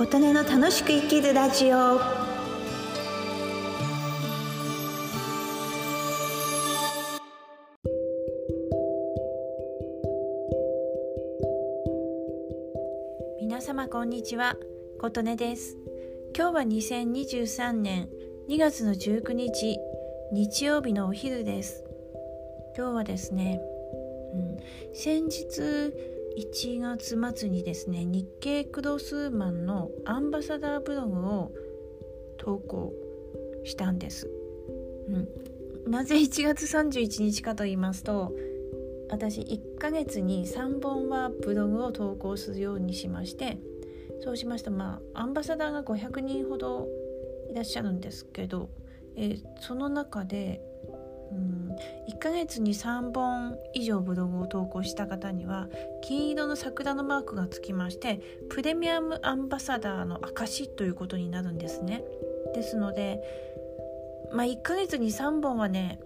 琴音の楽しく生きるラジオ。皆様こんにちは。琴音です。今日は2023年2月の19日日曜日のお昼です。今日はですね、うん、先日1月末にですね日経クロスマンのアンバサダーブログを投稿したんです、うん、なぜ1月31日かと言いますと私1ヶ月に3本はブログを投稿するようにしましてそうしましたまあアンバサダーが500人ほどいらっしゃるんですけど、えー、その中でヶ月に3本以上ブログを投稿した方には金色の桜のマークがつきましてプレミアムアンバサダーの証ということになるんですね。ですのでまあ1ヶ月に3本はね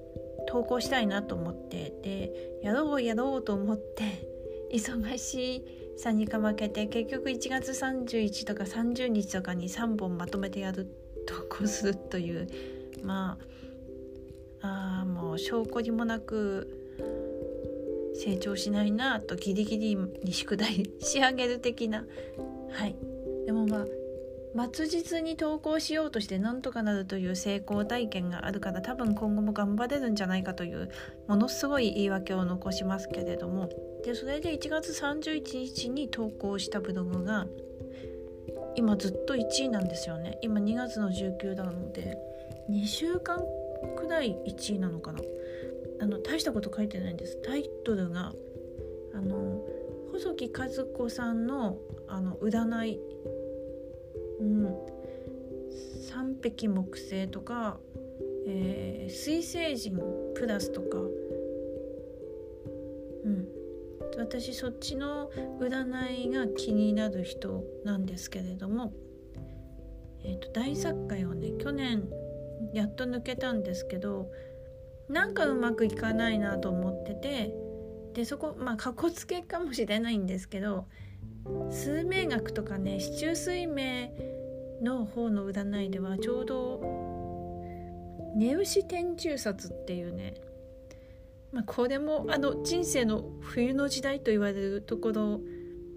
投稿したいなと思ってでやろうやろうと思って忙しさにかまけて結局1月31とか30日とかに3本まとめてやる投稿するというまああもう証拠にもなく成長しないなとギリギリに宿題仕上げる的な。はい。でもまあ末日に投稿しようとしてなんとかなるという成功体験があるから多分今後も頑張れるんじゃないかというものすごい言い訳を残しますけれども。でそれで1月31日に投稿したブログが今ずっと1位なんですよね。今2月の19なので2週間くらい1位なのかな？あの大したこと書いてないんです。タイトルがあの細木和子さんのあの占いうん三匹木星とか、えー、水星人プラスとかうん。私そっちの占いが気になる人なんですけれども、えーと、と大作会をね去年やっと抜けたんですけどなんかうまくいかないなと思っててでそこまあかこつけかもしれないんですけど数名学とかね四柱推命の方の占いではちょうど寝牛天中殺っていうね、まあ、これもあの人生の冬の時代と言われるところ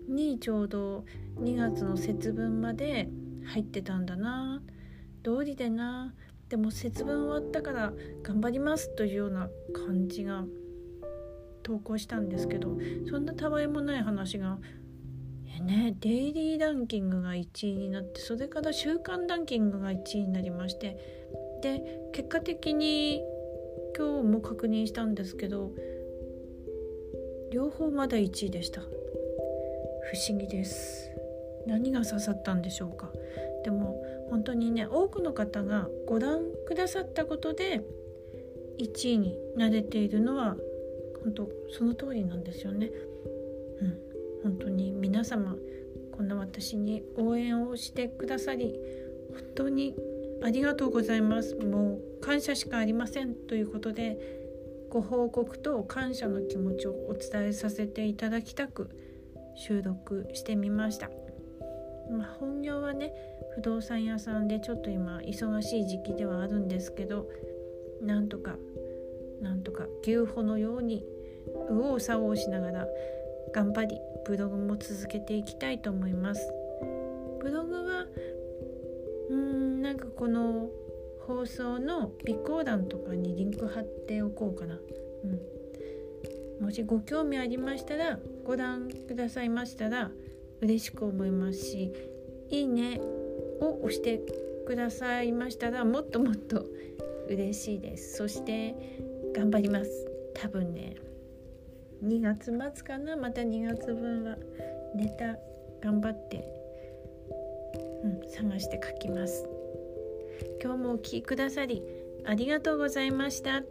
にちょうど2月の節分まで入ってたんだな道理でなでも節分終わったから頑張りますというような感じが投稿したんですけどそんなたわいもない話がねデイリーランキングが1位になってそれから週間ランキングが1位になりましてで結果的に今日も確認したんですけど両方まだ1位でした。不思議です。何が刺さったんでしょうか。でも本当にね多くの方がご覧くださったことで1位になれているのは本当その通りなんですよね。うん、本当に皆様こんな私に応援をしてくださり本当にありがとうございますもう感謝しかありませんということでご報告と感謝の気持ちをお伝えさせていただきたく収録してみました。まあ、本業はね不動産屋さんでちょっと今忙しい時期ではあるんですけどなんとかなんとか牛歩のように右往左往しながら頑張りブログも続けていきたいと思います。ブログはうーんなんかこの放送の備考欄とかにリンク貼っておこうかな、うん、もしご興味ありましたらご覧くださいましたら嬉しく思いますし「いいね」を押してくださいましたらもっともっと嬉しいです。そして頑張ります。多分ね2月末かな？また2月分はネタ頑張って、うん、探して書きます。今日もお聴きくださりありがとうございました。